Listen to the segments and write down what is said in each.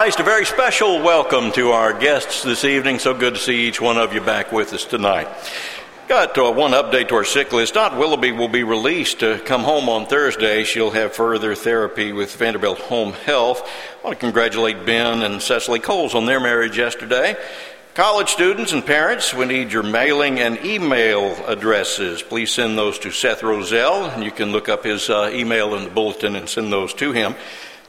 Christ, a very special welcome to our guests this evening. So good to see each one of you back with us tonight. Got uh, one update to our sick list. Dot Willoughby will be released to come home on Thursday. She'll have further therapy with Vanderbilt Home Health. I want to congratulate Ben and Cecily Coles on their marriage yesterday. College students and parents, we need your mailing and email addresses. Please send those to Seth Roselle, and you can look up his uh, email in the bulletin and send those to him.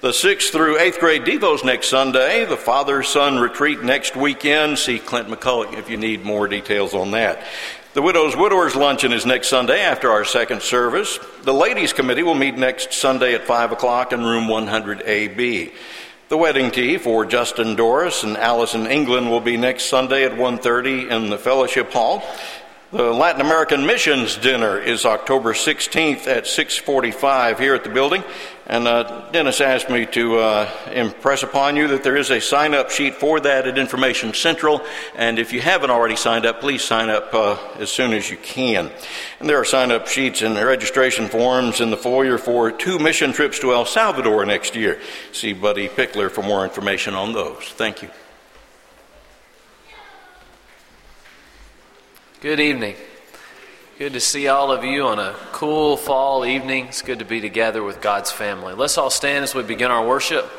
The 6th through 8th grade Devos next Sunday, the Father Son retreat next weekend. See Clint McCulloch if you need more details on that. The Widows Widowers Luncheon is next Sunday after our second service. The Ladies Committee will meet next Sunday at 5 o'clock in room 100AB. The wedding tea for Justin Doris and Allison England will be next Sunday at 1.30 in the Fellowship Hall. The Latin American Missions Dinner is October 16th at 6:45 here at the building, and uh, Dennis asked me to uh, impress upon you that there is a sign-up sheet for that at Information Central, and if you haven't already signed up, please sign up uh, as soon as you can. And there are sign-up sheets and registration forms in the foyer for two mission trips to El Salvador next year. See Buddy Pickler for more information on those. Thank you. Good evening. Good to see all of you on a cool fall evening. It's good to be together with God's family. Let's all stand as we begin our worship.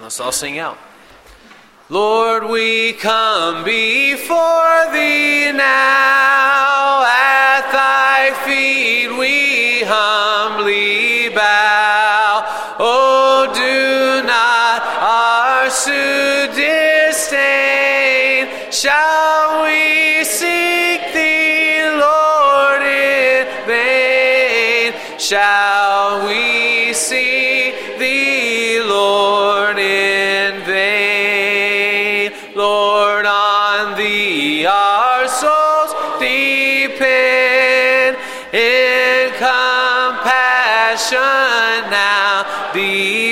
Let's all sing out. Lord, we come before thee now. At thy feet we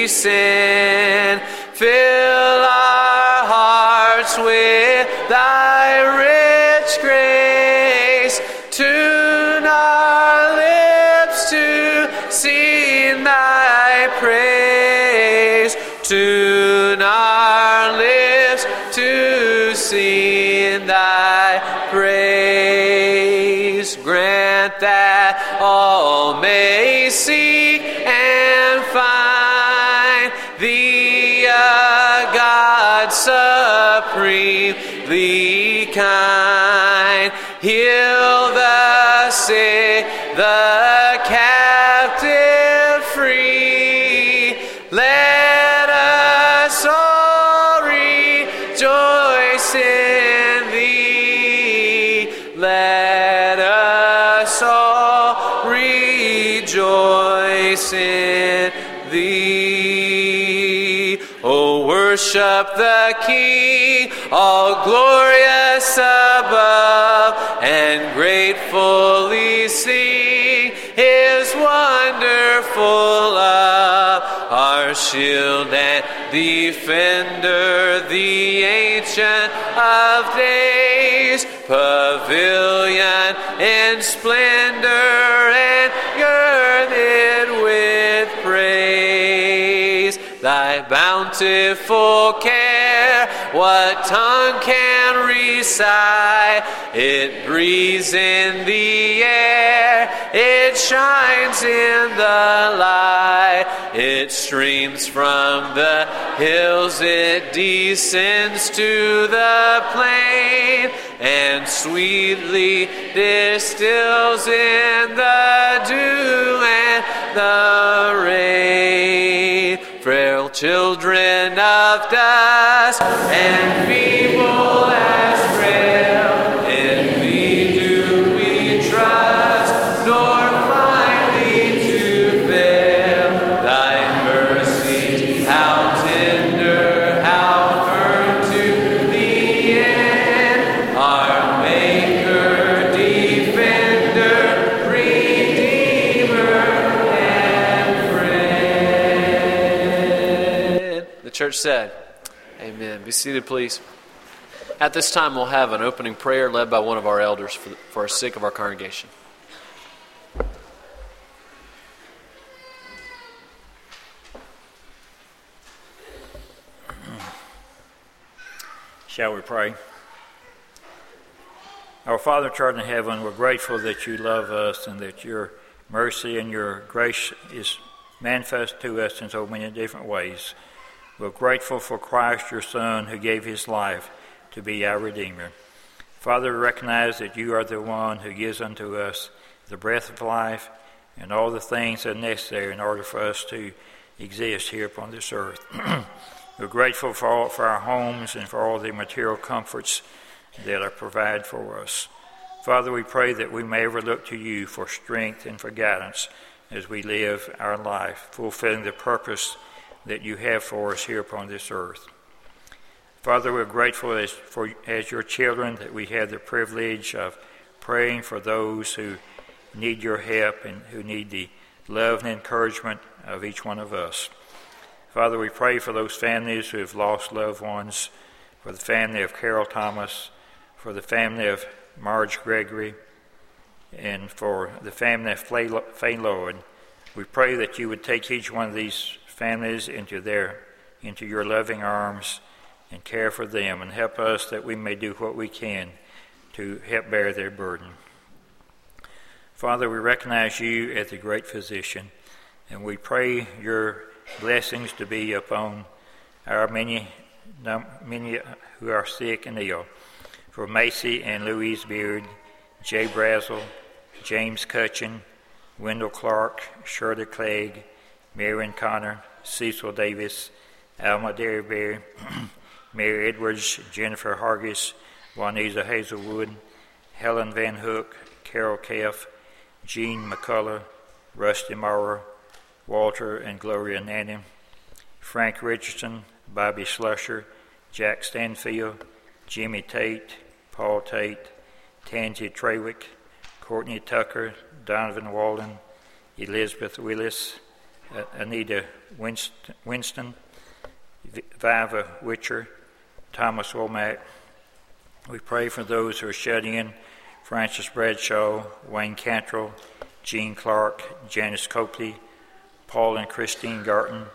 descend. Fill our hearts with thy rich grace. Tune our lips to sing thy praise. Tune our lips to sing thy praise. Grant that all may seek and supreme, worship the King, all glorious above, and gratefully sing his wonderful love. Our shield and defender, the ancient of days, pavilion in splendor bountiful care, what tongue can recite? It breathes in the air, it shines in the light, it streams from the hills, it descends to the plain, and sweetly distills in the dew and the rain. Frail children of dust and feeble as frail, church said, Amen. Be seated, please. At this time, we'll have an opening prayer led by one of our elders for, for our sake of our congregation. Shall we pray? Our Father, in heaven, we're grateful that you love us and that your mercy and your grace is manifest to us in so many different ways. We're grateful for Christ, your Son, who gave his life to be our Redeemer. Father, we recognize that you are the one who gives unto us the breath of life and all the things that are necessary in order for us to exist here upon this earth. We're grateful for, all, for our homes and for all the material comforts that are provided for us. Father, we pray that we may ever look to you for strength and for guidance as we live our life, fulfilling the purpose that you have for us here upon this earth. Father, we're grateful as, for, as your children that we have the privilege of praying for those who need your help and who need the love and encouragement of each one of us. Father, we pray for those families who have lost loved ones, for the family of Carol Thomas, for the family of Marge Gregory, and for the family of Lloyd. We pray that you would take each one of these families into their into your loving arms and care for them and help us that we may do what we can to help bear their burden. Father, we recognize you as the great physician, and we pray your blessings to be upon our many, many who are sick and ill. For Macy and Louise Beard, Jay Brazel, James Cutchin, Wendell Clark, Shirley Clegg, Marion Connor, Cecil Davis, Alma Derryberry, Mary Edwards, Jennifer Hargis, Juanita Hazelwood, Helen Van Hook, Carol Keff, Jean McCullough, Rusty Maurer, Walter and Gloria Nanny, Frank Richardson, Bobby Slusher, Jack Stanfield, Jimmy Tate, Paul Tate, Tansy Trawick, Courtney Tucker, Donovan Walden, Elizabeth Willis, Anita Winston, Viva Witcher, Thomas Womack. We pray for those who are shut in Francis Bradshaw, Wayne Cantrell, Jean Clark, Janice Copley, Paul and Christine Garton,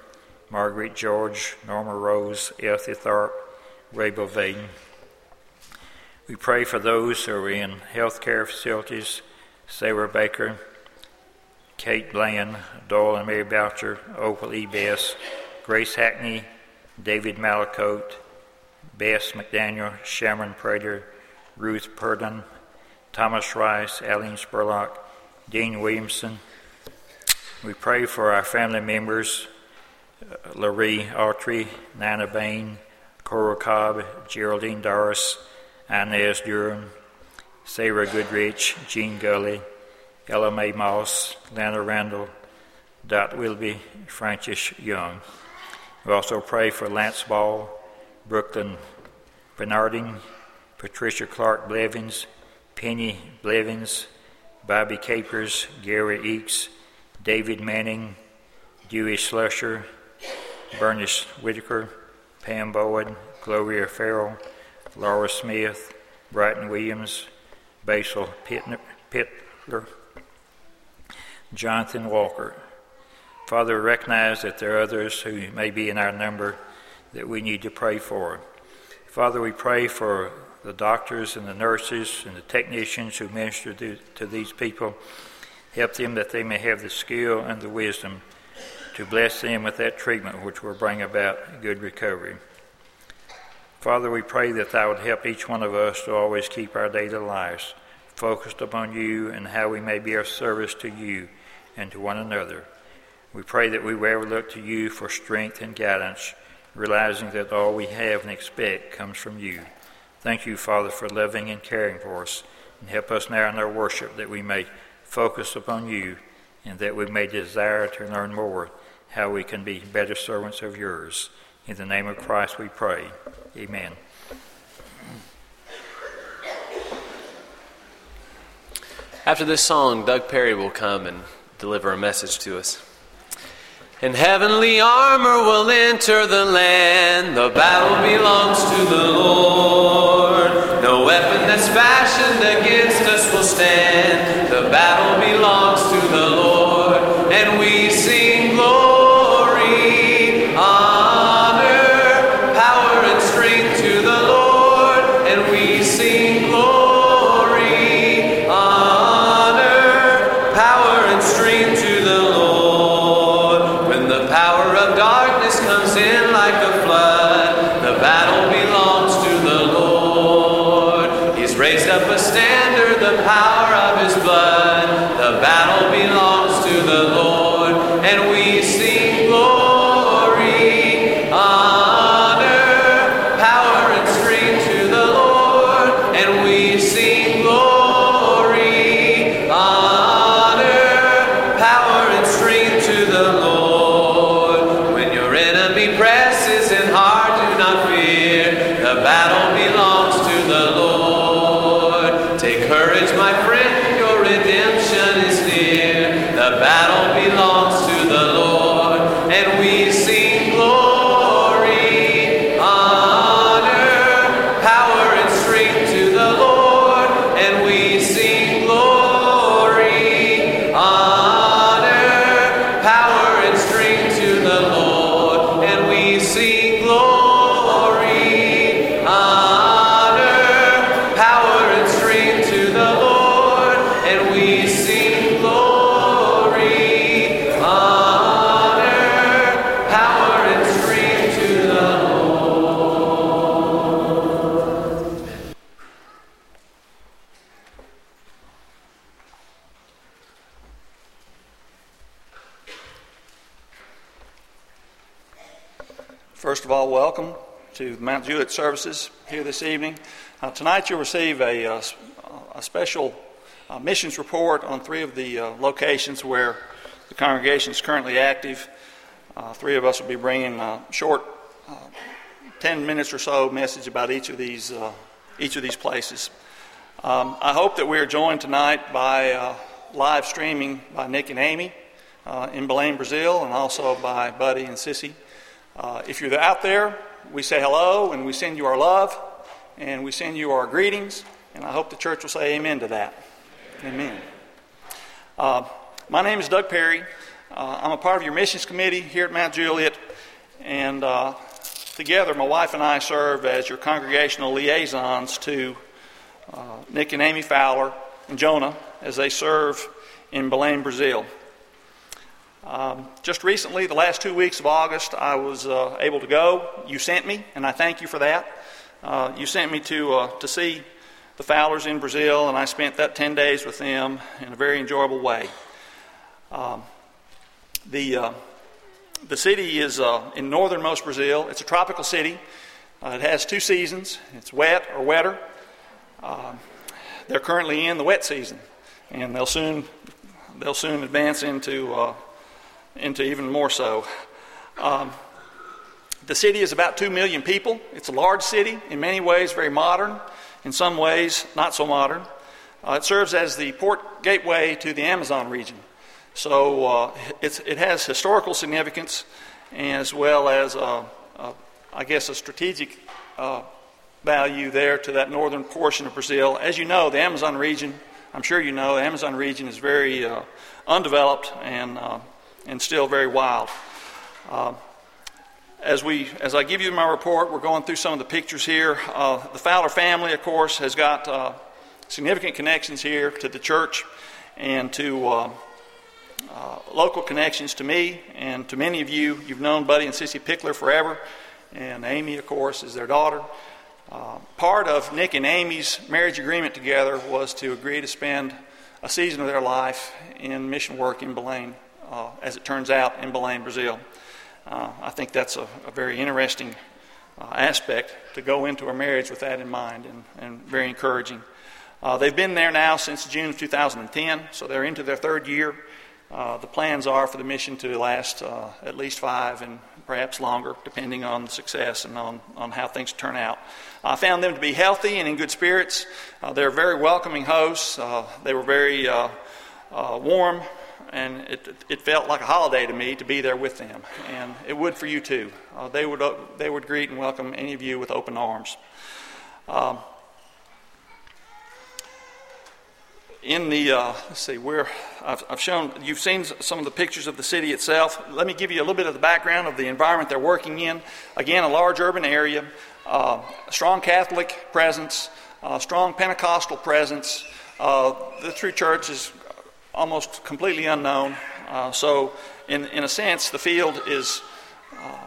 Margaret George, Norma Rose, Elsie Tharp, Rabel Vaden. We pray for those who are in healthcare facilities, Sarah Baker, Kate Bland, Doyle and Mary Boucher, Opal E. Bess, Grace Hackney, David Malacote, Bess McDaniel, Sharon Prater, Ruth Purdon, Thomas Rice, Aline Spurlock, Dean Williamson. We pray for our family members, uh, Larry Autry, Nana Bain, Cora Cobb, Geraldine Doris, Inez Durham, Sarah Goodrich, Jean Gully, Ella Mae Moss, Lana Randall, Dot Wilby, Francis Young. We also pray for Lance Ball, Brooklyn Bernarding, Patricia Clark Blevins, Penny Blevins, Bobby Capers, Gary Eakes, David Manning, Dewey Slusher, Bernice Whitaker, Pam Bowen, Gloria Farrell, Laura Smith, Brighton Williams, Basil Pittler, Jonathan Walker. Father, recognize that there are others who may be in our number that we need to pray for. Father, we pray for the doctors and the nurses and the technicians who minister to, to these people. Help them that they may have the skill and the wisdom to bless them with that treatment which will bring about good recovery. Father, we pray that Thou would help each one of us to always keep our daily lives focused upon You and how we may be of service to You and to one another. We pray that we will look to You for strength and guidance, realizing that all we have and expect comes from You. Thank You, Father, for loving and caring for us, and help us now in our worship that we may focus upon You and that we may desire to learn more how we can be better servants of Yours. In the name of Christ we pray. Amen. After this song, Doug Perry will come and deliver a message to us. In heavenly armor will enter the land. The battle belongs to the Lord. No weapon that's fashioned against us will stand. The battle belongs to the Lord. And we Juliet services here this evening. Uh, tonight you'll receive a, uh, a special uh, missions report on three of the uh, locations where the congregation is currently active. Uh, three of us will be bringing a short, uh, 10 minutes or so message about each of these, each of these places. Um, I hope that we are joined tonight by live streaming by Nick and Amy in Belém, Brazil, and also by Buddy and Sissy. If you're out there, we say hello and we send you our love and we send you our greetings, and I hope the church will say amen to that. Amen. Uh, my name is Doug Perry. Uh, I'm a part of your missions committee here at Mount Juliet, and uh, together, my wife and I serve as your congregational liaisons to uh, Nick and Amy Fowler and Jonah as they serve in Belém, Brazil. Um, just recently, the last two weeks of August, I was uh, able to go. You sent me, and I thank you for that. Uh, you sent me to, uh, to see the Fowlers in Brazil, and I spent that 10 days with them in a very enjoyable way. Um, the, uh, the city is uh, in northernmost Brazil. It's a tropical city. Uh, it has two seasons it's wet or wetter. Um, they're currently in the wet season, and they'll soon, they'll soon advance into into even more so. Um, the city is about 2 million people. It's a large city, in many ways, very modern, in some ways, not so modern. Uh, it serves as the port gateway to the Amazon region. So uh, it has historical significance as well as, uh, uh, I guess, a strategic uh, value there to that northern portion of Brazil. As you know, the Amazon region, I'm sure you know, the Amazon region is very undeveloped and and still very wild. Uh, as we, as I give you my report, we're going through some of the pictures here. Uh, the Fowler family, of course, has got uh, significant connections here to the church and to uh, uh, local connections to me and to many of you. You've known Buddy and Sissy Pickler forever, and Amy, of course, is their daughter. Uh, part of Nick and Amy's marriage agreement together was to agree to spend a season of their life in mission work in Belém uh, as it turns out, in Belém, Brazil. Uh, I think that's a, a very interesting uh, aspect to go into a marriage with that in mind and, and very encouraging. Uh, they've been there now since June of 2010, so they're into their third year. Uh, the plans are for the mission to last uh, at least five and perhaps longer, depending on the success and on, on how things turn out. I found them to be healthy and in good spirits. they're very welcoming hosts. they were very warm and it, it felt like a holiday to me to be there with them, and it would for you too. Uh, they would uh, they would greet and welcome any of you with open arms. Um, in the uh, let's see where I've, I've, shown you've seen some of the pictures of the city itself. Let me give you a little bit of the background of the environment they're working in. Again, a large urban area, uh, strong Catholic presence, uh, strong Pentecostal presence. the true church is almost completely unknown. Uh, so, in, in a sense, the field is, uh,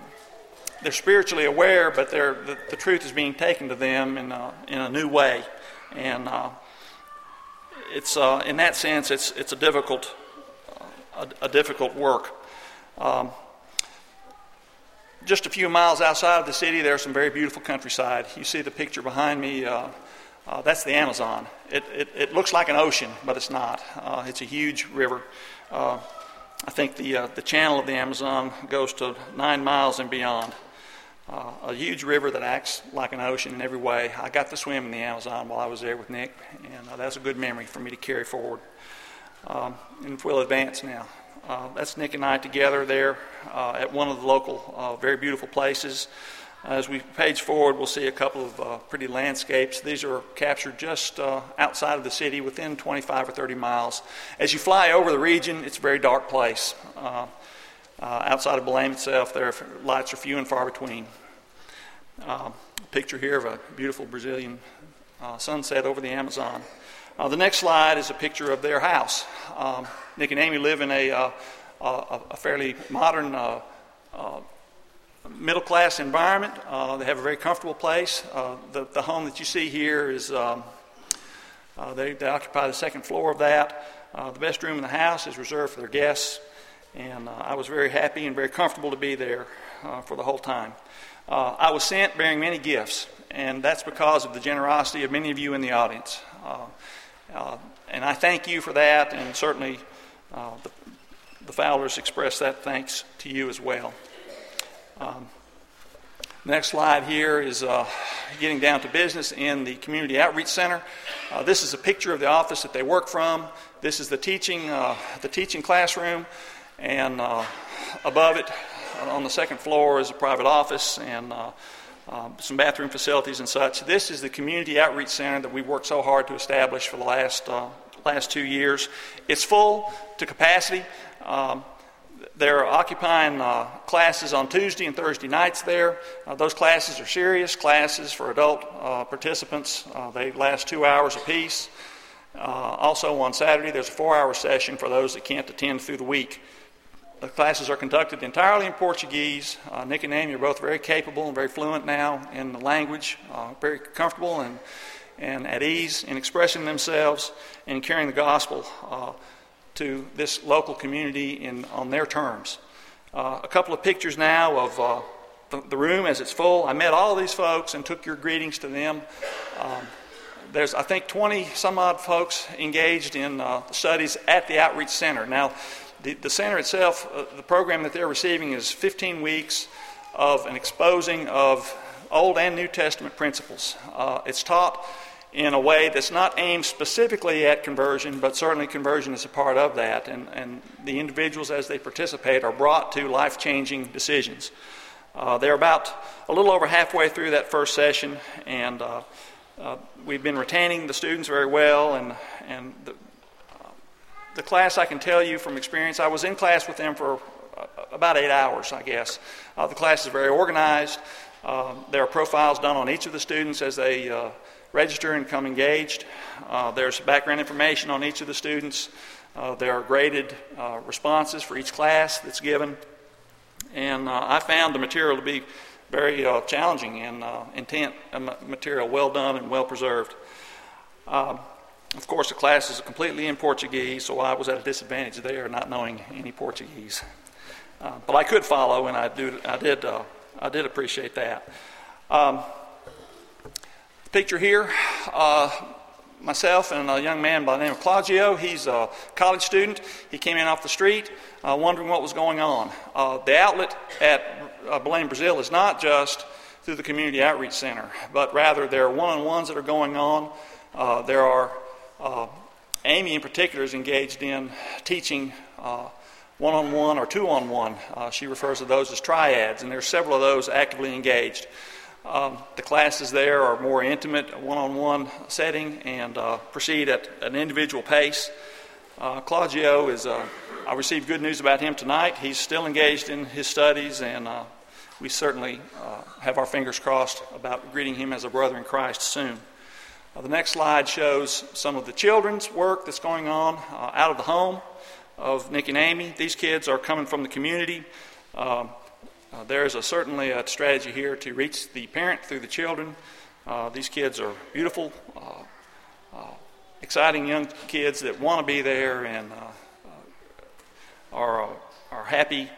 they're spiritually aware, but they're, the, the, truth is being taken to them in a, in a new way. And uh, it's, uh, in that sense, it's, it's a difficult, uh, a, a, difficult work. Um, just a few miles outside of the city, there's some very beautiful countryside. You see the picture behind me. Uh, uh, that's the Amazon. It, it, it, looks like an ocean, but it's not. Uh, it's a huge river. Uh, I think the, uh, the channel of the Amazon goes to nine miles and beyond. Uh, a huge river that acts like an ocean in every way. I got to swim in the Amazon while I was there with Nick, and that's a good memory for me to carry forward. Um, and we'll advance now. Uh, that's Nick and I together there uh, at one of the local, uh, very beautiful places. As we page forward, we'll see a couple of uh, pretty landscapes. These are captured just uh, outside of the city, within 25 or 30 miles. As you fly over the region, it's a very dark place. Uh, outside of Belém itself, there lights are few and far between. a picture here of a beautiful Brazilian sunset over the Amazon. Uh, the next slide is a picture of their house. Um, Nick and Amy live in a, uh, a, a fairly modern uh, uh middle class environment. Uh, they have a very comfortable place. Uh, the, the, home that you see here is, um, they, they, occupy the second floor of that. the best room in the house is reserved for their guests, and I was very happy and very comfortable to be there for the whole time. I was sent bearing many gifts, and that's because of the generosity of many of you in the audience. Uh, and I thank you for that, and certainly uh, the, the, Fowlers express that thanks to you as well. Um, next slide here is uh, getting down to business in the Community Outreach Center. Uh, this is a picture of the office that they work from. This is the teaching, uh, the teaching classroom, and uh, above it on the second floor is a private office and um, some bathroom facilities and such. This is the community outreach center that we've worked so hard to establish for the last uh, last two years. It's full to capacity. Um, they're occupying uh, classes on Tuesday and Thursday nights there. Uh, those classes are serious classes for adult uh, participants. Uh, they last two hours apiece. Uh, also on Saturday, there's a four hour session for those that can't attend through the week. The classes are conducted entirely in Portuguese. Uh, Nick and Amy are both very capable and very fluent now in the language, very comfortable and, and at ease in expressing themselves and carrying the gospel to this local community in, on their terms. Uh, a couple of pictures now of uh, the, the, room as it's full. I met all these folks and took your greetings to them. Um, there's, I think, 20 some odd folks engaged in uh, studies at the Outreach Center. Now, the, the center itself, uh, the program that they're receiving is 15 weeks of an exposing of Old and New Testament principles. Uh, it's taught in a way that's not aimed specifically at conversion, but certainly conversion is a part of that. And, and the individuals, as they participate, are brought to life changing decisions. Uh, they're about a little over halfway through that first session, and uh, uh, we've been retaining the students very well, and, and the, the class, I can tell you from experience, I was in class with them for uh, about eight hours, I guess. Uh, the class is very organized. Uh, there are profiles done on each of the students as they uh, register and come engaged. Uh, there's background information on each of the students. Uh, there are graded responses for each class that's given. And I found the material to be very challenging and intent material, well done and well preserved. Um, of course, the class is completely in Portuguese, so I was at a disadvantage there, not knowing any Portuguese. Uh, but I could follow, and I, do, I, did, uh, I did appreciate that. Um, picture here uh, myself and a young man by the name of Claudio. He's a college student. He came in off the street uh, wondering what was going on. Uh, the outlet at uh, Belém, Brazil is not just through the Community Outreach Center, but rather there are one on ones that are going on. there are uh, Amy, in particular, is engaged in teaching one on one or two on one. She refers to those as triads, and there are several of those actively engaged. Um, the classes there are more intimate, one on one setting, and uh, proceed at an individual pace. Uh, Claudio is, uh, I received good news about him tonight. He's still engaged in his studies, and uh, we certainly uh, have our fingers crossed about greeting him as a brother in Christ soon. Uh, the next slide shows some of the children's work that's going on out of the home of Nick and Amy. These kids are coming from the community. Um, uh, there is a, certainly a strategy here to reach the parent through the children. Uh, these kids are beautiful, uh, uh, exciting young kids that want to be there and are, are happy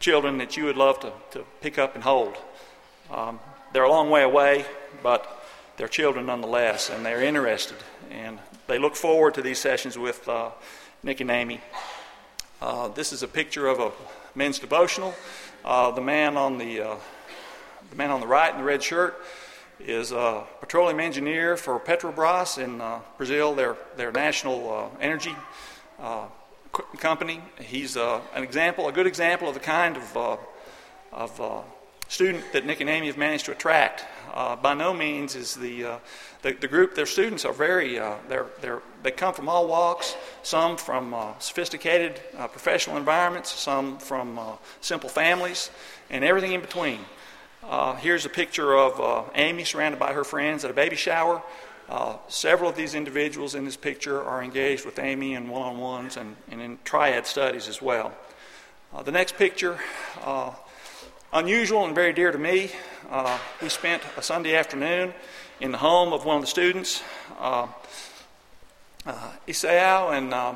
children that you would love to, to pick up and hold. Um, they're a long way away, but they're children nonetheless, and they're interested. And they look forward to these sessions with uh, Nick and Amy. Uh, this is a picture of a men's devotional. Uh, the man on the uh, the man on the right in the red shirt is a petroleum engineer for Petrobras in uh, Brazil, their their national uh, energy company. He's an example, a good example of the kind of of student that Nick and Amy have managed to attract. Uh, by no means is the, uh, the, the, group, their students are very, uh, they're, they're, they come from all walks, some from uh, sophisticated uh, professional environments, some from uh, simple families, and everything in between. here's a picture of Amy surrounded by her friends at a baby shower. several of these individuals in this picture are engaged with Amy in one on ones and, and in triad studies as well. the next picture unusual and very dear to me. Uh, we spent a Sunday afternoon in the home of one of the students, uh, uh, Isao and uh,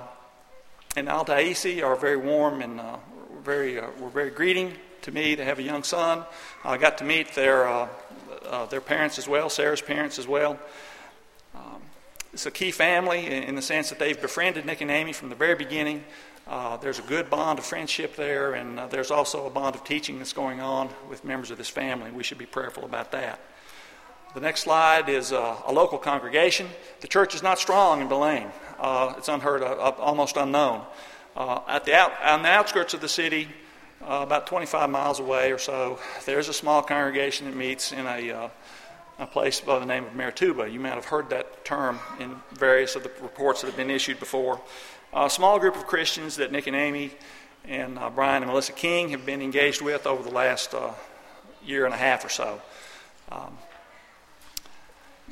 and Altaisi are very warm and uh, very uh, were very greeting to me. They have a young son. I got to meet their uh, their parents as well, Sarah's parents as well. Um, it's a key family in, in the sense that they've befriended Nick and Amy from the very beginning. Uh, there's a good bond of friendship there, and uh, there's also a bond of teaching that's going on with members of this family. We should be prayerful about that. The next slide is uh, a local congregation. The church is not strong in Belém. Uh, it's unheard of, almost unknown. Uh, at the out, on the outskirts of the city, uh, about 25 miles away or so, there's a small congregation that meets in a, a place by the name of Marituba. You might have heard that term in various of the reports that have been issued before a small group of Christians that Nick and Amy and uh, Brian and Melissa King have been engaged with over the last uh, year and a half or so. Um,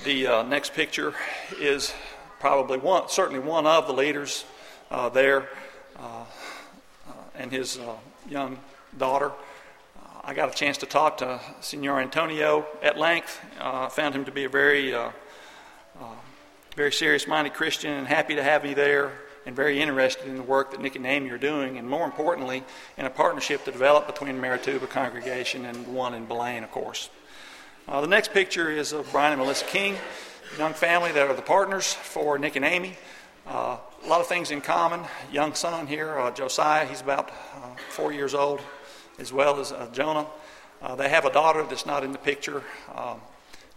the uh, next picture is probably one, certainly one of the leaders uh, there uh, uh, and his young daughter. I got a chance to talk to Senor Antonio at length. found him to be a very, very serious-minded Christian, and happy to have me there and very interested in the work that Nick and Amy are doing, and more importantly, in a partnership to develop between Marituba congregation and one in Belém, of course. Uh, the next picture is of Brian and Melissa King, young family that are the partners for Nick and Amy. Uh, a lot of things in common. Young son here, uh, Josiah, he's about uh, four years old, as well as uh, Jonah. Uh, they have a daughter that's not in the picture. Um,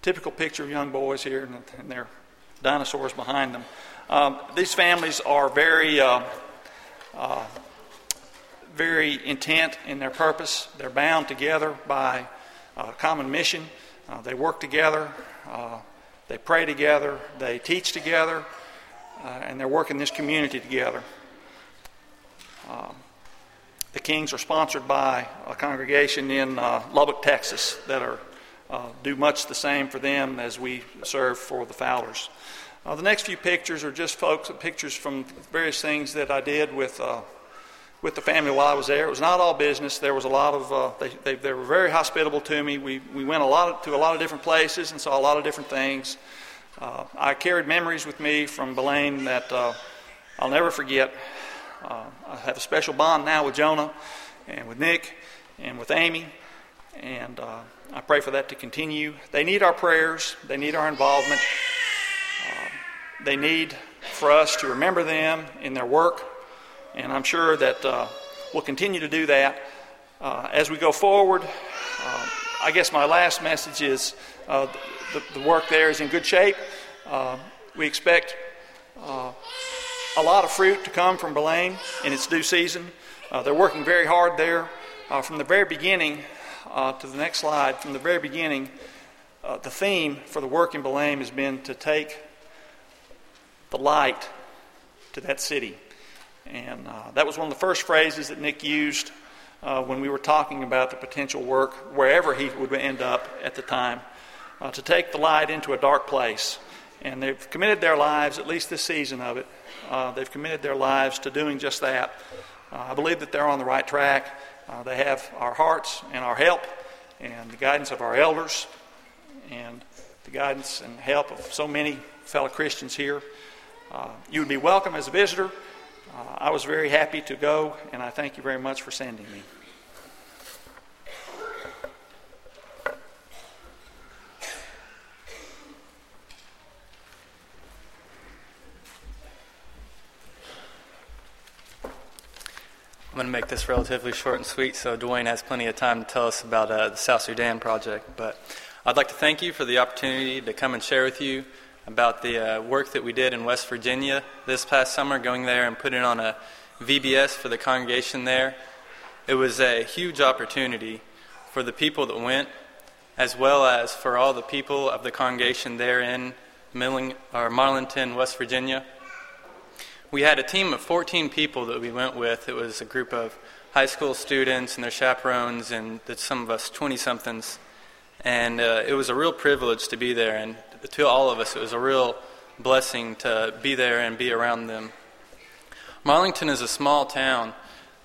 typical picture of young boys here, and, and their dinosaurs behind them. Um, these families are very, very intent in their purpose. They're bound together by a common mission. Uh, they work together. Uh, they pray together. They teach together. Uh, and they're working this community together. Um, the Kings are sponsored by a congregation in uh, Lubbock, Texas, that are do much the same for them as we serve for the Fowlers. Uh, the next few pictures are just folks pictures from various things that I did with uh, with the family while I was there. It was not all business. There was a lot of uh, they, they, they were very hospitable to me. We we went a lot of, to a lot of different places and saw a lot of different things. Uh, I carried memories with me from Belém that uh, I'll never forget. Uh, I have a special bond now with Jonah and with Nick and with Amy, and I pray for that to continue. They need our prayers. They need our involvement. They need for us to remember them in their work, and I'm sure that uh, we'll continue to do that uh, as we go forward. Uh, I guess my last message is uh, the, the, work there is in good shape. Uh, we expect uh, a lot of fruit to come from Belém in its due season. they're working very hard there. from the very beginning, to the next slide, from the very beginning, the theme for the work in Belém has been to take the light to that city. And uh, that was one of the first phrases that Nick used uh, when we were talking about the potential work wherever he would end up at the time uh, to take the light into a dark place. And they've committed their lives, at least this season of it, uh, they've committed their lives to doing just that. Uh, I believe that they're on the right track. Uh, they have our hearts and our help and the guidance of our elders and the guidance and help of so many fellow Christians here. You would be welcome as a visitor. Uh, I was very happy to go, and I thank you very much for sending me. I'm going to make this relatively short and sweet so Dwayne has plenty of time to tell us about uh, the South Sudan project. But I'd like to thank you for the opportunity to come and share with you about the uh, work that we did in West Virginia this past summer, going there and putting on a VBS for the congregation there. It was a huge opportunity for the people that went, as well as for all the people of the congregation there in Milling, or Marlinton, West Virginia we had a team of 14 people that we went with. It was a group of high school students and their chaperones, and some of us 20 somethings. And uh, it was a real privilege to be there. And to all of us, it was a real blessing to be there and be around them. Marlinton is a small town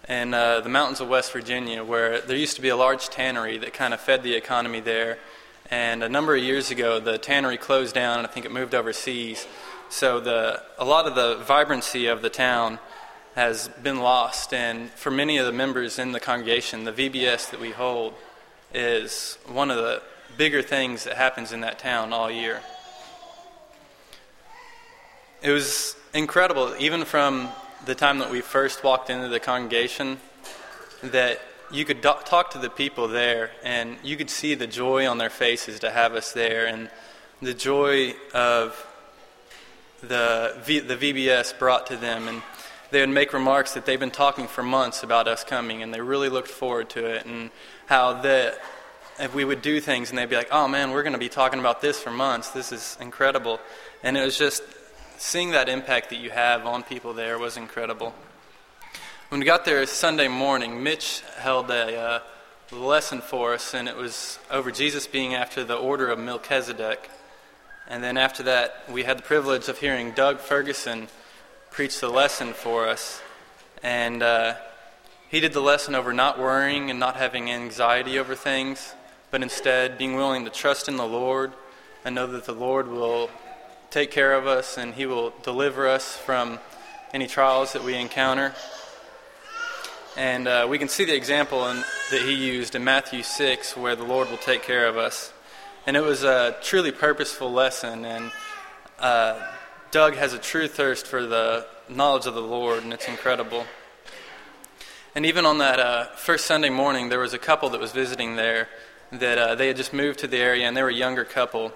in uh, the mountains of West Virginia where there used to be a large tannery that kind of fed the economy there. And a number of years ago, the tannery closed down, and I think it moved overseas. So the, a lot of the vibrancy of the town has been lost, and for many of the members in the congregation, the VBS that we hold is one of the bigger things that happens in that town all year. It was incredible, even from the time that we first walked into the congregation, that you could do- talk to the people there, and you could see the joy on their faces to have us there, and the joy of the, v, the VBS brought to them. And they would make remarks that they've been talking for months about us coming, and they really looked forward to it, and how that if we would do things, and they'd be like, "Oh man, we're going to be talking about this for months. This is incredible," and it was just seeing that impact that you have on people there was incredible. When we got there Sunday morning, Mitch held a uh, lesson for us, and it was over Jesus being after the order of Melchizedek. And then after that, we had the privilege of hearing Doug Ferguson preach the lesson for us. And uh, he did the lesson over not worrying and not having anxiety over things, but instead being willing to trust in the Lord and know that the Lord will take care of us and he will deliver us from any trials that we encounter. And uh, we can see the example in, that he used in Matthew 6, where the Lord will take care of us. And it was a truly purposeful lesson. And uh, Doug has a true thirst for the knowledge of the Lord, and it's incredible. And even on that uh, first Sunday morning, there was a couple that was visiting there that uh, they had just moved to the area, and they were a younger couple,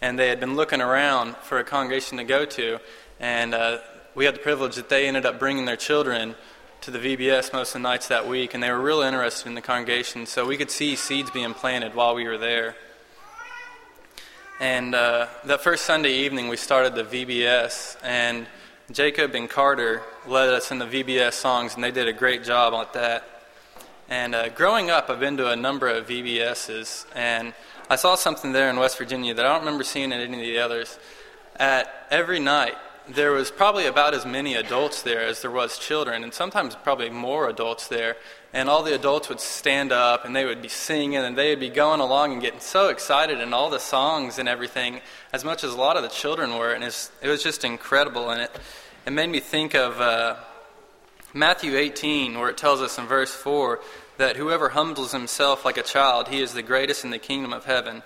and they had been looking around for a congregation to go to, and uh, we had the privilege that they ended up bringing their children to the VBS most of the nights that week, and they were real interested in the congregation, so we could see seeds being planted while we were there. And uh, that first Sunday evening, we started the VBS, and Jacob and Carter led us in the VBS songs, and they did a great job at that. And uh, growing up, I've been to a number of VBSs, and I saw something there in West Virginia that I don't remember seeing at any of the others. At every night, there was probably about as many adults there as there was children, and sometimes probably more adults there and all the adults would stand up and they would be singing and they would be going along and getting so excited and all the songs and everything as much as a lot of the children were and it was just incredible and it, it made me think of uh, matthew 18 where it tells us in verse 4 that whoever humbles himself like a child he is the greatest in the kingdom of heaven.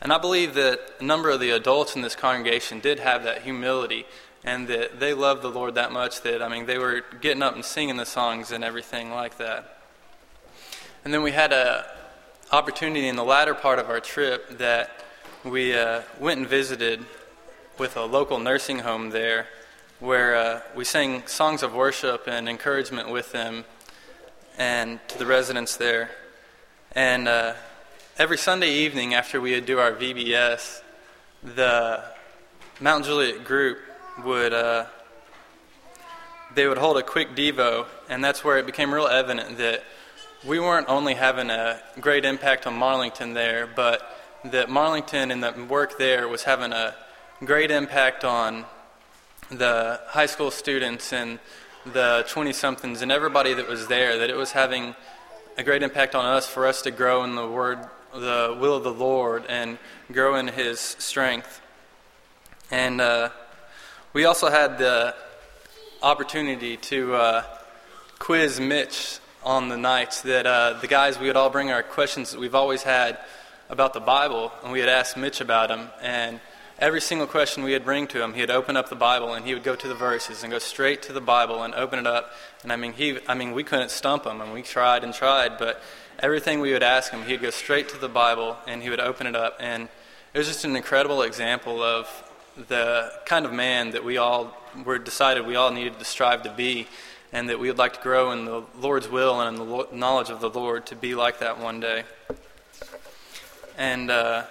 And i believe that a number of the adults in this congregation did have that humility and that they loved the lord that much that i mean they were getting up and singing the songs and everything like that. And then we had an opportunity in the latter part of our trip that we uh, went and visited with a local nursing home there where uh, we sang songs of worship and encouragement with them and to the residents there. And uh, every Sunday evening after we would do our VBS, the Mount Juliet group would uh, they would hold a quick devo, and that's where it became real evident that we weren't only having a great impact on Marlinton there, but that Marlinton and the work there was having a great impact on the high school students and the 20 somethings and everybody that was there, that it was having a great impact on us for us to grow in the word, the will of the Lord and grow in His strength. And uh, we also had the opportunity to uh, quiz Mitch on the nights that uh, the guys, we would all bring our questions that we've always had about the Bible, and we had asked Mitch about them. And every single question we would bring to him, he would open up the Bible and he would go to the verses and go straight to the Bible and open it up. And I mean, he, I mean, we couldn't stump him, and we tried and tried, but everything we would ask him, he'd go straight to the Bible and he would open it up. And it was just an incredible example of the kind of man that we all were decided we all needed to strive to be, and that we would like to grow in the Lord's will and in the knowledge of the Lord to be like that one day. And uh,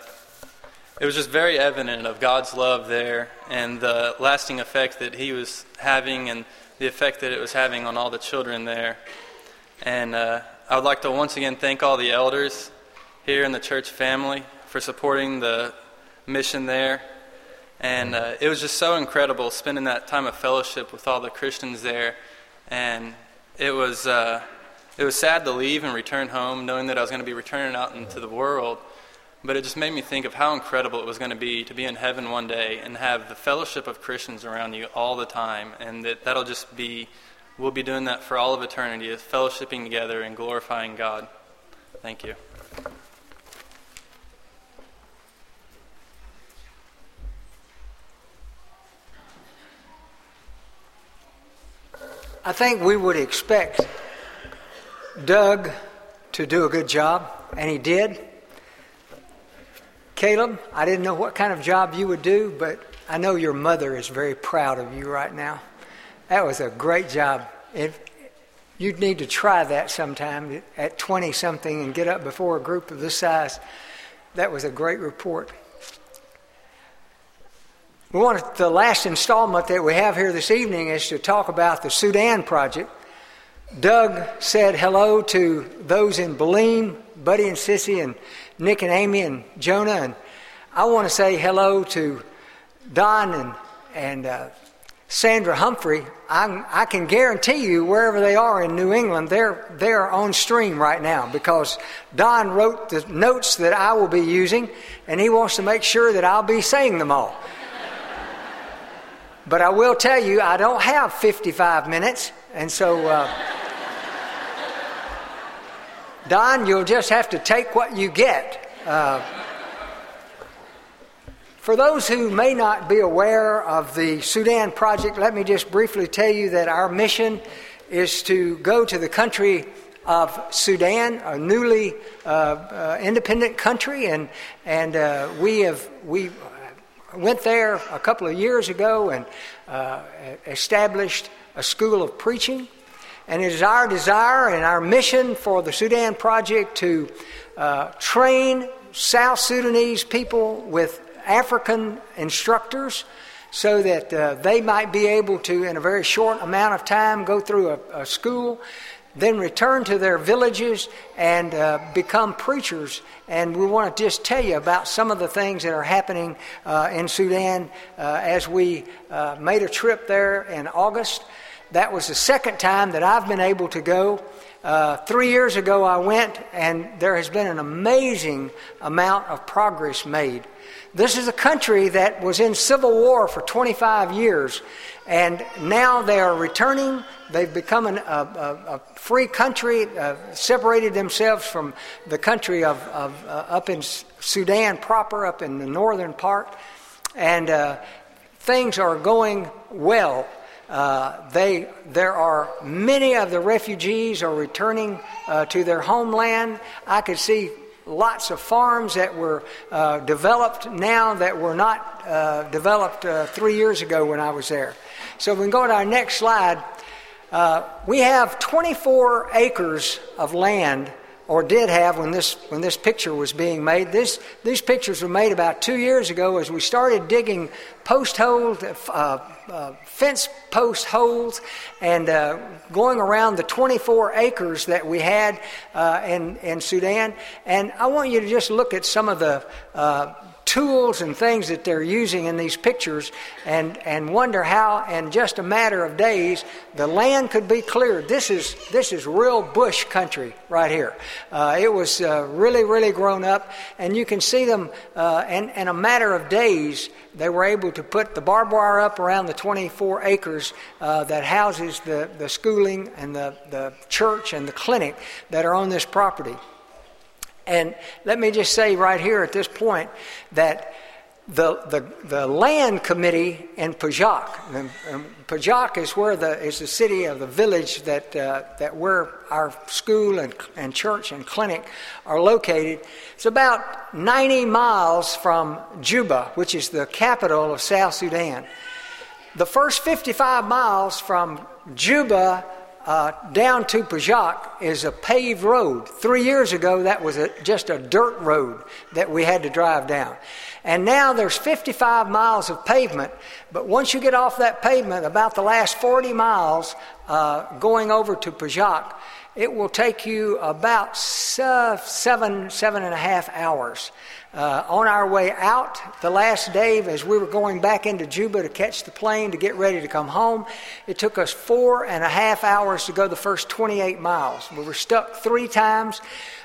it was just very evident of God's love there and the lasting effect that He was having and the effect that it was having on all the children there. And uh, I would like to once again thank all the elders here in the church family for supporting the mission there. And uh, it was just so incredible spending that time of fellowship with all the Christians there. And it was, uh, it was sad to leave and return home, knowing that I was going to be returning out into the world. But it just made me think of how incredible it was going to be to be in heaven one day and have the fellowship of Christians around you all the time. And that that'll just be, we'll be doing that for all of eternity, is fellowshipping together and glorifying God. Thank you. I think we would expect Doug to do a good job, and he did. Caleb, I didn't know what kind of job you would do, but I know your mother is very proud of you right now. That was a great job. If you'd need to try that sometime at 20 something and get up before a group of this size. That was a great report. We want the last installment that we have here this evening is to talk about the Sudan project. Doug said hello to those in Belém, Buddy and Sissy, and Nick and Amy and Jonah, and I want to say hello to Don and and uh, Sandra Humphrey. I, I can guarantee you, wherever they are in New England, they're they're on stream right now because Don wrote the notes that I will be using, and he wants to make sure that I'll be saying them all. But I will tell you, I don't have 55 minutes, and so, uh, Don, you'll just have to take what you get. Uh, for those who may not be aware of the Sudan project, let me just briefly tell you that our mission is to go to the country of Sudan, a newly uh, uh independent country, and and uh, we have we went there a couple of years ago and uh, established a school of preaching. And it is our desire and our mission for the Sudan Project to uh, train South Sudanese people with African instructors so that uh, they might be able to, in a very short amount of time, go through a, a school then return to their villages and uh, become preachers. And we want to just tell you about some of the things that are happening uh, in Sudan uh, as we uh, made a trip there in August. That was the second time that I've been able to go. Uh, three years ago, I went, and there has been an amazing amount of progress made. This is a country that was in civil war for 25 years, and now they are returning. They've become an, a, a, a, free country, uh, separated themselves from the country of, of uh, up in Sudan proper, up in the northern part, and uh, things are going well. Uh, they, there are many of the refugees are returning uh, to their homeland. I could see lots of farms that were uh, developed now that were not uh, developed uh, three years ago when I was there. So we can go to our next slide. We have 24 acres of land, or did have when this when this picture was being made. This these pictures were made about two years ago as we started digging post holes. Uh, fence post holes and uh, going around the 24 acres that we had uh, in, in Sudan. And I want you to just look at some of the uh, tools and things that they're using in these pictures and, and wonder how, in just a matter of days, the land could be cleared. This is, this is real bush country right here. Uh, it was uh, really, really grown up, and you can see them uh, in, in a matter of days. They were able to put the barbed wire up around the 24 acres uh, that houses the, the schooling and the, the church and the clinic that are on this property. And let me just say right here at this point that the, the, the land committee in Pajak. Pajak is where the is the city of the village that uh, that where our school and, and church and clinic are located. It's about 90 miles from Juba, which is the capital of South Sudan. The first 55 miles from Juba uh, down to Pajak is a paved road. Three years ago, that was a, just a dirt road that we had to drive down. And now there's 55 miles of pavement, but once you get off that pavement, about the last 40 miles uh, going over to Pajak, it will take you about seven, seven and a half hours. Uh, on our way out the last day, as we were going back into Juba to catch the plane to get ready to come home, it took us four and a half hours to go the first 28 miles. We were stuck three times,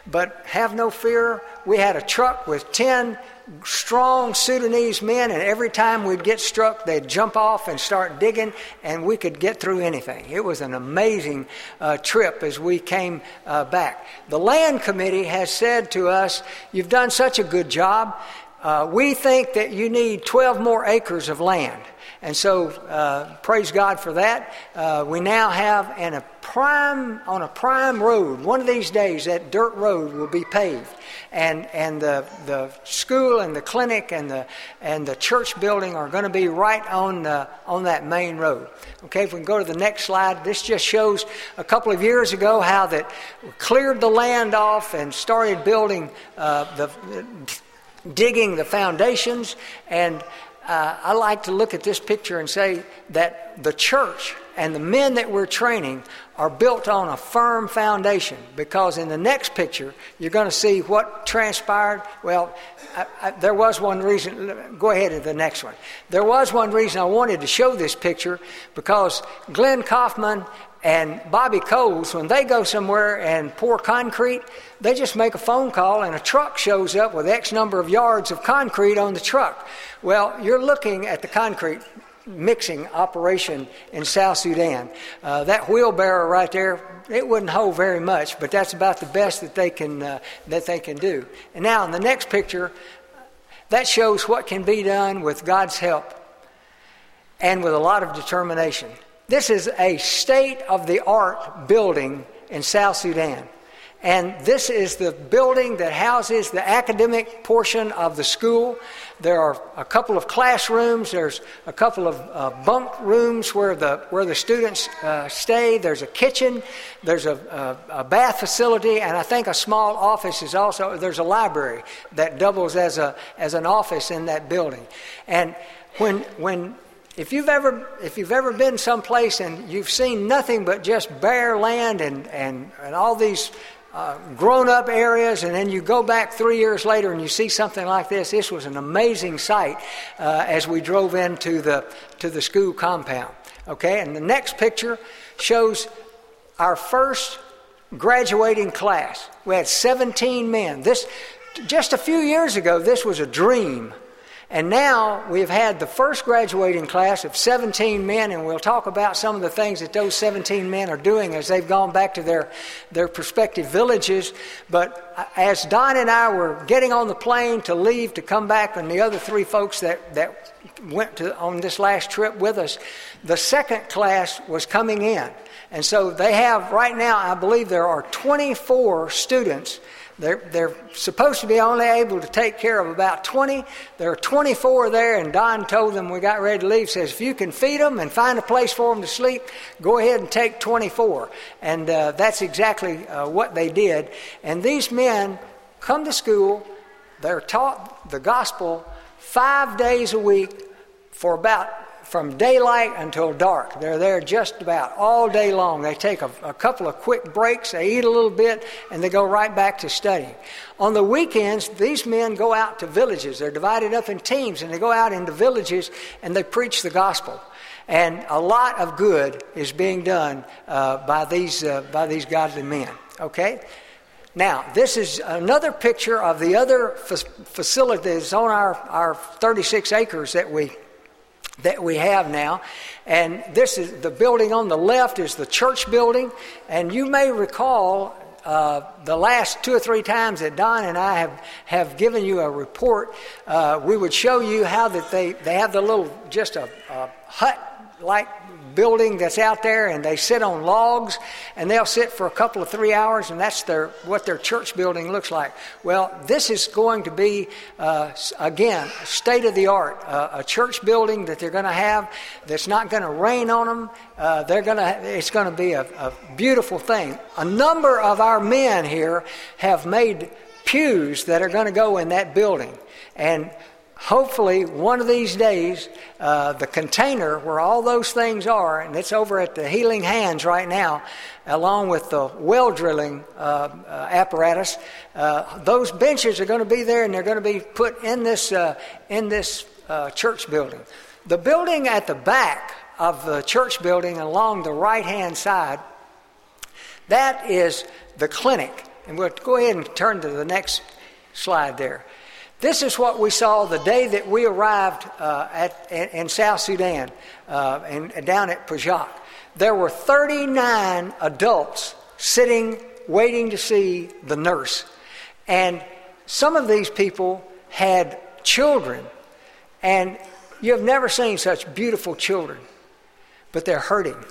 but have no fear. We had a truck with 10 strong Sudanese men, and every time we'd get struck, they'd jump off and start digging, and we could get through anything. It was an amazing uh, trip as we came uh, back. The Land Committee has said to us, You've done such a good job. Uh, we think that you need 12 more acres of land. And so, uh, praise God for that. Uh, we now have an, a prime on a prime road. One of these days, that dirt road will be paved, and and the the school and the clinic and the and the church building are going to be right on the, on that main road. Okay, if we can go to the next slide, this just shows a couple of years ago how that cleared the land off and started building uh, the digging the foundations and uh, I like to look at this picture and say that the church and the men that we're training are built on a firm foundation because in the next picture you're going to see what transpired. Well, I, I, there was one reason. Go ahead to the next one. There was one reason I wanted to show this picture because Glenn Kaufman and Bobby Coles, when they go somewhere and pour concrete, they just make a phone call and a truck shows up with X number of yards of concrete on the truck. Well, you're looking at the concrete mixing operation in South Sudan. Uh, that wheelbarrow right there, it wouldn't hold very much, but that's about the best that they can uh, that they can do. And now in the next picture, that shows what can be done with God's help and with a lot of determination. This is a state of the art building in South Sudan. And this is the building that houses the academic portion of the school. There are a couple of classrooms. There's a couple of uh, bunk rooms where the where the students uh, stay. There's a kitchen. There's a, a, a, bath facility, and I think a small office is also. There's a library that doubles as a as an office in that building. And when when if you've ever if you've ever been someplace and you've seen nothing but just bare land and and, and all these uh, grown up areas, and then you go back three years later and you see something like this. This was an amazing sight uh, as we drove into the to the school compound. Okay, and the next picture shows our first graduating class. We had 17 men. This just a few years ago, this was a dream and now we've had the first graduating class of 17 men, and we'll talk about some of the things that those 17 men are doing as they've gone back to their, their prospective villages. But as Don and I were getting on the plane to leave to come back, and the other three folks that, that went to, on this last trip with us, the second class was coming in. And so they have, right now, I believe there are 24 students they're, they're supposed to be only able to take care of about 20. There are 24 there, and Don told them we got ready to leave, says, if you can feed them and find a place for them to sleep, go ahead and take 24. And uh, that's exactly uh, what they did. And these men come to school, they're taught the gospel five days a week for about from daylight until dark. They're there just about all day long. They take a, a, couple of quick breaks, they eat a little bit, and they go right back to studying. On the weekends, these men go out to villages. They're divided up in teams, and they go out into villages and they preach the gospel. And a lot of good is being done uh, by, these, uh, by these godly men. Okay? Now, this is another picture of the other facilities on our, our 36 acres that we that we have now. And this is the building on the left is the church building. And you may recall uh, the last two or three times that Don and I have, have given you a report, uh, we would show you how that they, they have the little, just a, a hut like building that's out there and they sit on logs and they'll sit for a couple of three hours and that's their what their church building looks like. Well this is going to be uh, again state of the art uh, a church building that they're going to have that's not going to rain on them uh, they're going to it's going to be a, a beautiful thing. A number of our men here have made pews that are going to go in that building. And hopefully one of these days uh, the container where all those things are and it's over at the healing hands right now along with the well drilling uh, uh, apparatus uh, those benches are going to be there and they're going to be put in this uh, in this church building. The building at the back of the church building along the right hand side that is the clinic. And we'll go ahead and turn to the next slide there this is what we saw the day that we arrived uh, at, in, South Sudan uh, and, and down at Pajak. There were 39 adults sitting waiting to see the nurse. And some of these people had children. And you have never seen such beautiful children, but they're hurting.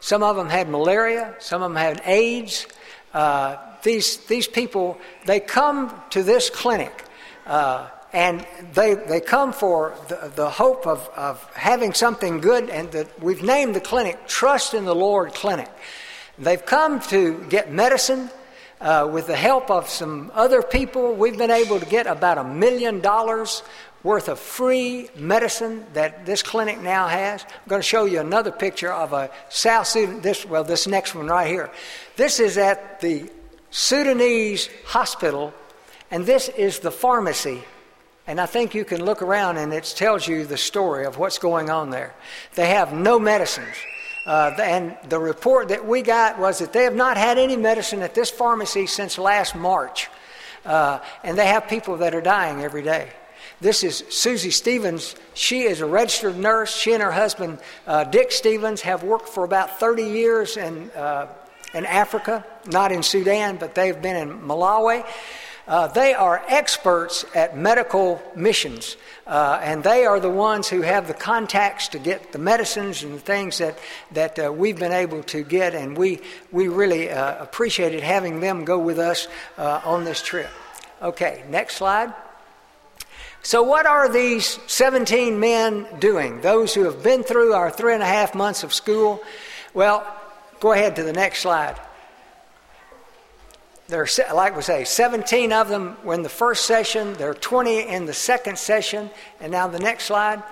Some of them had malaria, some of them had AIDS. Uh, these, these people, they come to this clinic uh, and they, they come for the, the hope of, of having something good, and we've named the clinic Trust in the Lord Clinic. They've come to get medicine. Uh, with the help of some other people, we've been able to get about a million dollars worth of free medicine that this clinic now has. I'm going to show you another picture of a South Sudan. This well, this next one right here. This is at the Sudanese hospital and this is the pharmacy. And I think you can look around and it tells you the story of what's going on there. They have no medicines. Uh, and the report that we got was that they have not had any medicine at this pharmacy since last March. Uh, and they have people that are dying every day. This is Susie Stevens. She is a registered nurse. She and her husband, uh, Dick Stevens, have worked for about 30 years in, uh, in Africa, not in Sudan, but they've been in Malawi. Uh, they are experts at medical missions, uh, and they are the ones who have the contacts to get the medicines and the things that, that uh, we've been able to get, and we, we really uh, appreciated having them go with us uh, on this trip. Okay, next slide. So, what are these 17 men doing? Those who have been through our three and a half months of school? Well, go ahead to the next slide there are, like we say, 17 of them were in the first session, there are 20 in the second session, and now the next slide.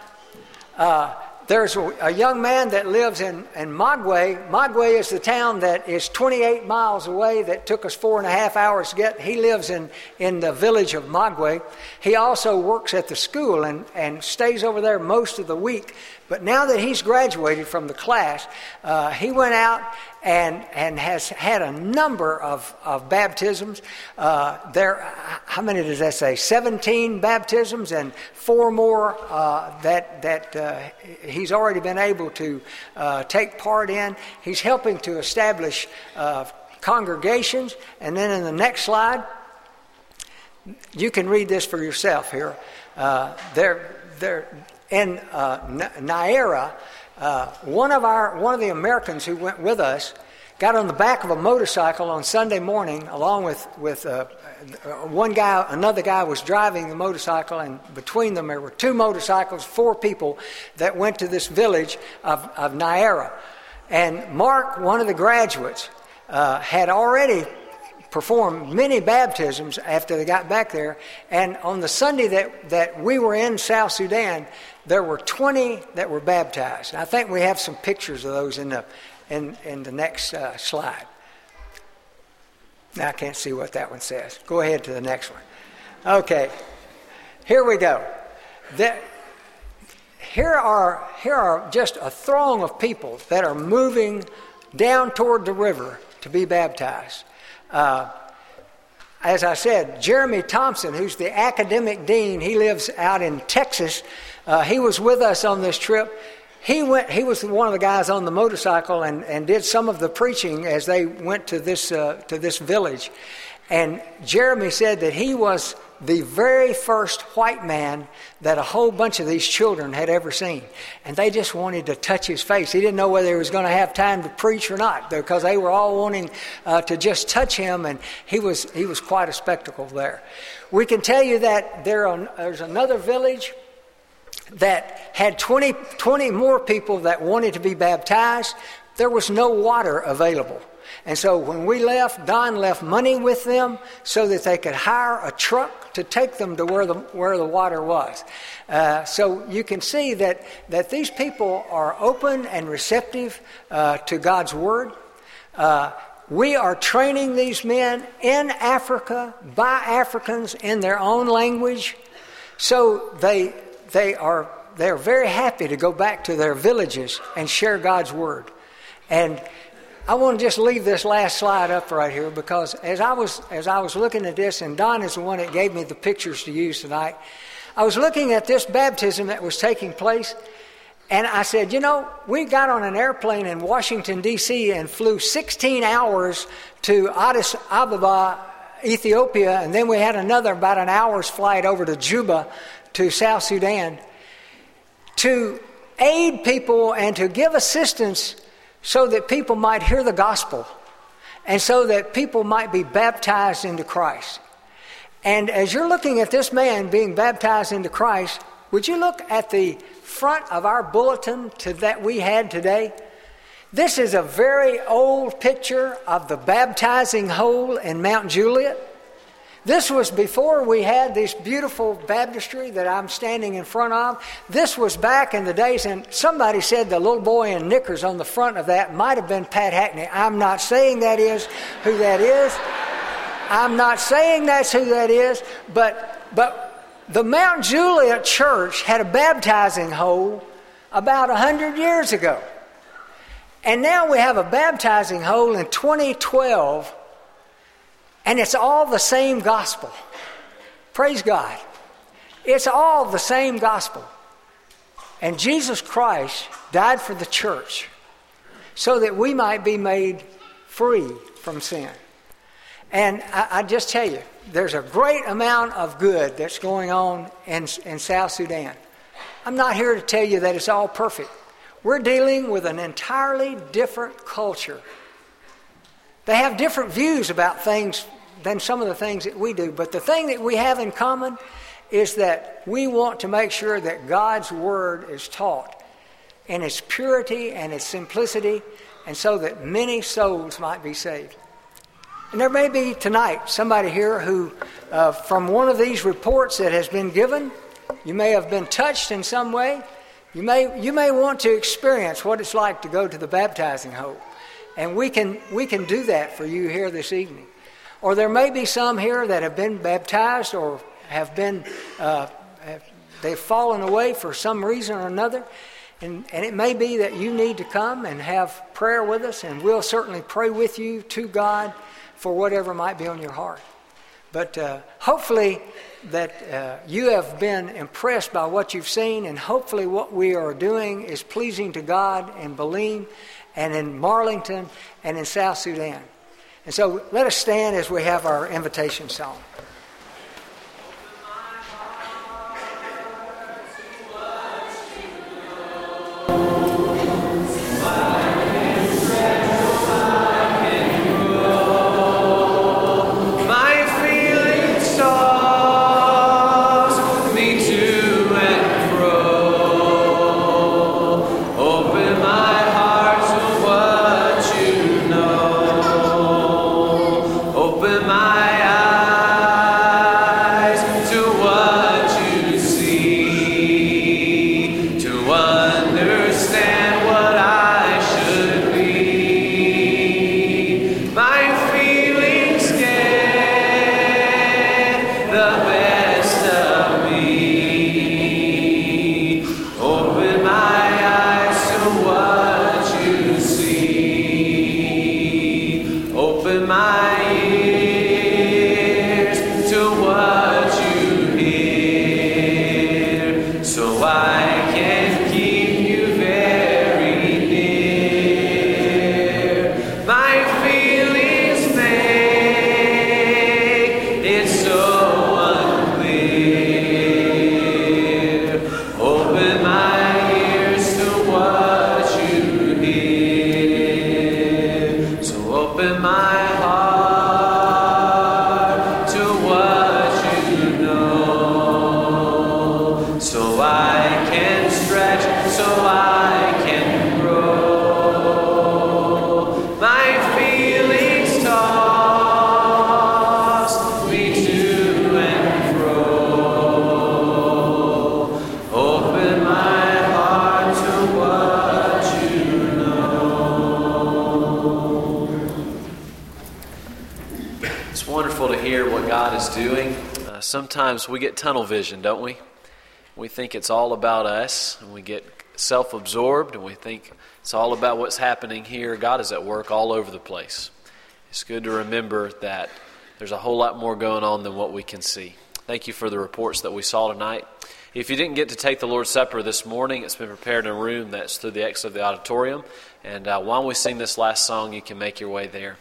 Uh, there's a, young man that lives in, in Magwi. Magwi is the town that is 28 miles away that took us four and a half hours to get. He lives in, in the village of Magwi. He also works at the school and, and stays over there most of the week. But now that he's graduated from the class, uh, he went out and, and has had a number of, of baptisms. Uh, there, how many does that say? 17 baptisms and four more uh, that, that uh, he's already been able to uh, take part in. He's helping to establish uh, congregations. And then in the next slide, you can read this for yourself here. Uh, they're, in Naira, uh, one of our one of the Americans who went with us got on the back of a motorcycle on Sunday morning, along with with uh, one guy. Another guy was driving the motorcycle, and between them there were two motorcycles, four people that went to this village of, of Naira. And Mark, one of the graduates, uh, had already performed many baptisms after they got back there. And on the Sunday that, that we were in South Sudan, there were 20 that were baptized. I think we have some pictures of those in the, in, in the next uh, slide. Now I can't see what that one says. Go ahead to the next one. Okay, here we go. The, here, are, here are just a throng of people that are moving down toward the river to be baptized. Uh, as I said, Jeremy Thompson, who's the academic dean, he lives out in Texas. Uh, he was with us on this trip. he went. He was one of the guys on the motorcycle and, and did some of the preaching as they went to this uh, to this village. And Jeremy said that he was the very first white man that a whole bunch of these children had ever seen. And they just wanted to touch his face. He didn't know whether he was going to have time to preach or not because they were all wanting uh, to just touch him, and he was, he was quite a spectacle there. We can tell you that there are, there's another village that had 20, 20 more people that wanted to be baptized. There was no water available. And so when we left, Don left money with them so that they could hire a truck to take them to where the, where the water was. Uh, so you can see that, that these people are open and receptive uh, to God's Word. Uh, we are training these men in Africa by Africans in their own language. So they, they are they're very happy to go back to their villages and share God's Word. And I want to just leave this last slide up right here because as I was as I was looking at this, and Don is the one that gave me the pictures to use tonight. I was looking at this baptism that was taking place, and I said, you know, we got on an airplane in Washington D.C. and flew 16 hours to Addis Ababa, Ethiopia, and then we had another about an hour's flight over to Juba, to South Sudan, to aid people and to give assistance so that people might hear the gospel and so that people might be baptized into Christ. And as you're looking at this man being baptized into Christ, would you look at the front of our bulletin to that we had today? This is a very old picture of the baptizing hole in Mount Juliet. This was before we had this beautiful baptistry that I'm standing in front of. This was back in the days, and somebody said the little boy in knickers on the front of that might have been Pat Hackney. I'm not saying that is who that is. I'm not saying that's who that is, but, but the Mount Juliet Church had a baptizing hole about 100 years ago. And now we have a baptizing hole in 2012 and it's all the same gospel. Praise God. It's all the same gospel. And Jesus Christ died for the church so that we might be made free from sin. And I, I, just tell you, there's a great amount of good that's going on in, in South Sudan. I'm not here to tell you that it's all perfect. We're dealing with an entirely different culture. They have different views about things than some of the things that we do. But the thing that we have in common is that we want to make sure that God's Word is taught in its purity and its simplicity, and so that many souls might be saved. And there may be tonight somebody here who, uh, from one of these reports that has been given, you may have been touched in some way. You may, you may want to experience what it's like to go to the baptizing hole. And we can, we can do that for you here this evening. Or there may be some here that have been baptized or have been, uh, have, they've fallen away for some reason or another. And, and it may be that you need to come and have prayer with us, and we'll certainly pray with you to God for whatever might be on your heart. But uh, hopefully, that uh, you have been impressed by what you've seen, and hopefully, what we are doing is pleasing to God and Belém and in Marlinton and in South Sudan. And so let us stand as we have our invitation song. Sometimes we get tunnel vision, don't we? We think it's all about us, and we get self absorbed, and we think it's all about what's happening here. God is at work all over the place. It's good to remember that there's a whole lot more going on than what we can see. Thank you for the reports that we saw tonight. If you didn't get to take the Lord's Supper this morning, it's been prepared in a room that's through the exit of the auditorium. And uh, while we sing this last song, you can make your way there.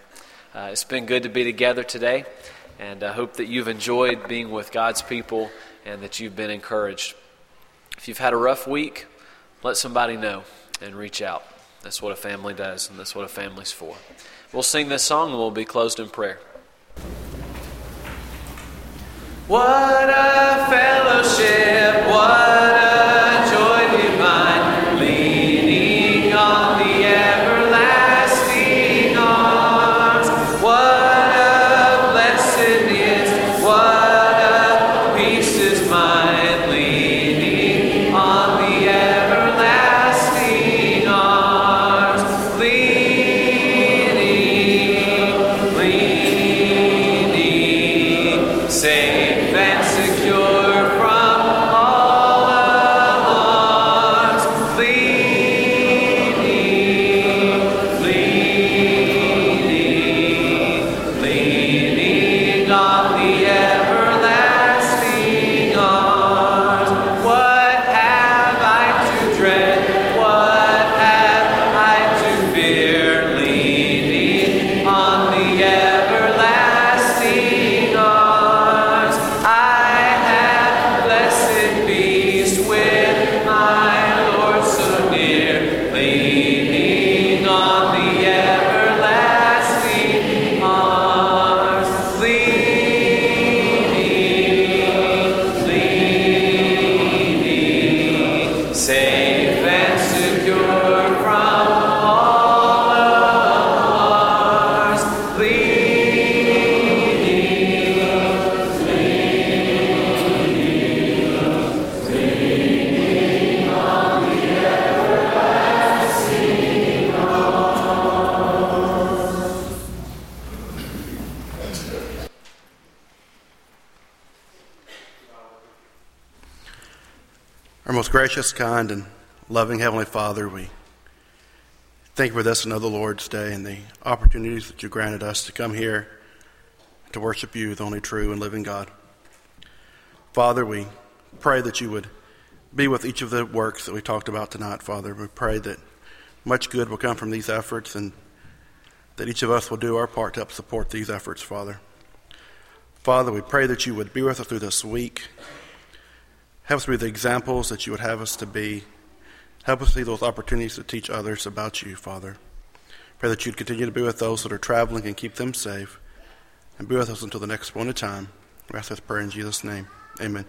Uh, it's been good to be together today, and I hope that you've enjoyed being with God's people and that you've been encouraged. If you've had a rough week, let somebody know and reach out. That's what a family does, and that's what a family's for. We'll sing this song and we'll be closed in prayer. What a fellowship, what a gracious, kind, and loving Heavenly Father, we thank you for this another Lord's Day and the opportunities that you granted us to come here to worship you, the only true and living God. Father, we pray that you would be with each of the works that we talked about tonight, Father. We pray that much good will come from these efforts and that each of us will do our part to help support these efforts, Father. Father, we pray that you would be with us through this week. Help us be the examples that you would have us to be. Help us see those opportunities to teach others about you, Father. Pray that you'd continue to be with those that are traveling and keep them safe. And be with us until the next appointed time. We ask this prayer in Jesus' name. Amen.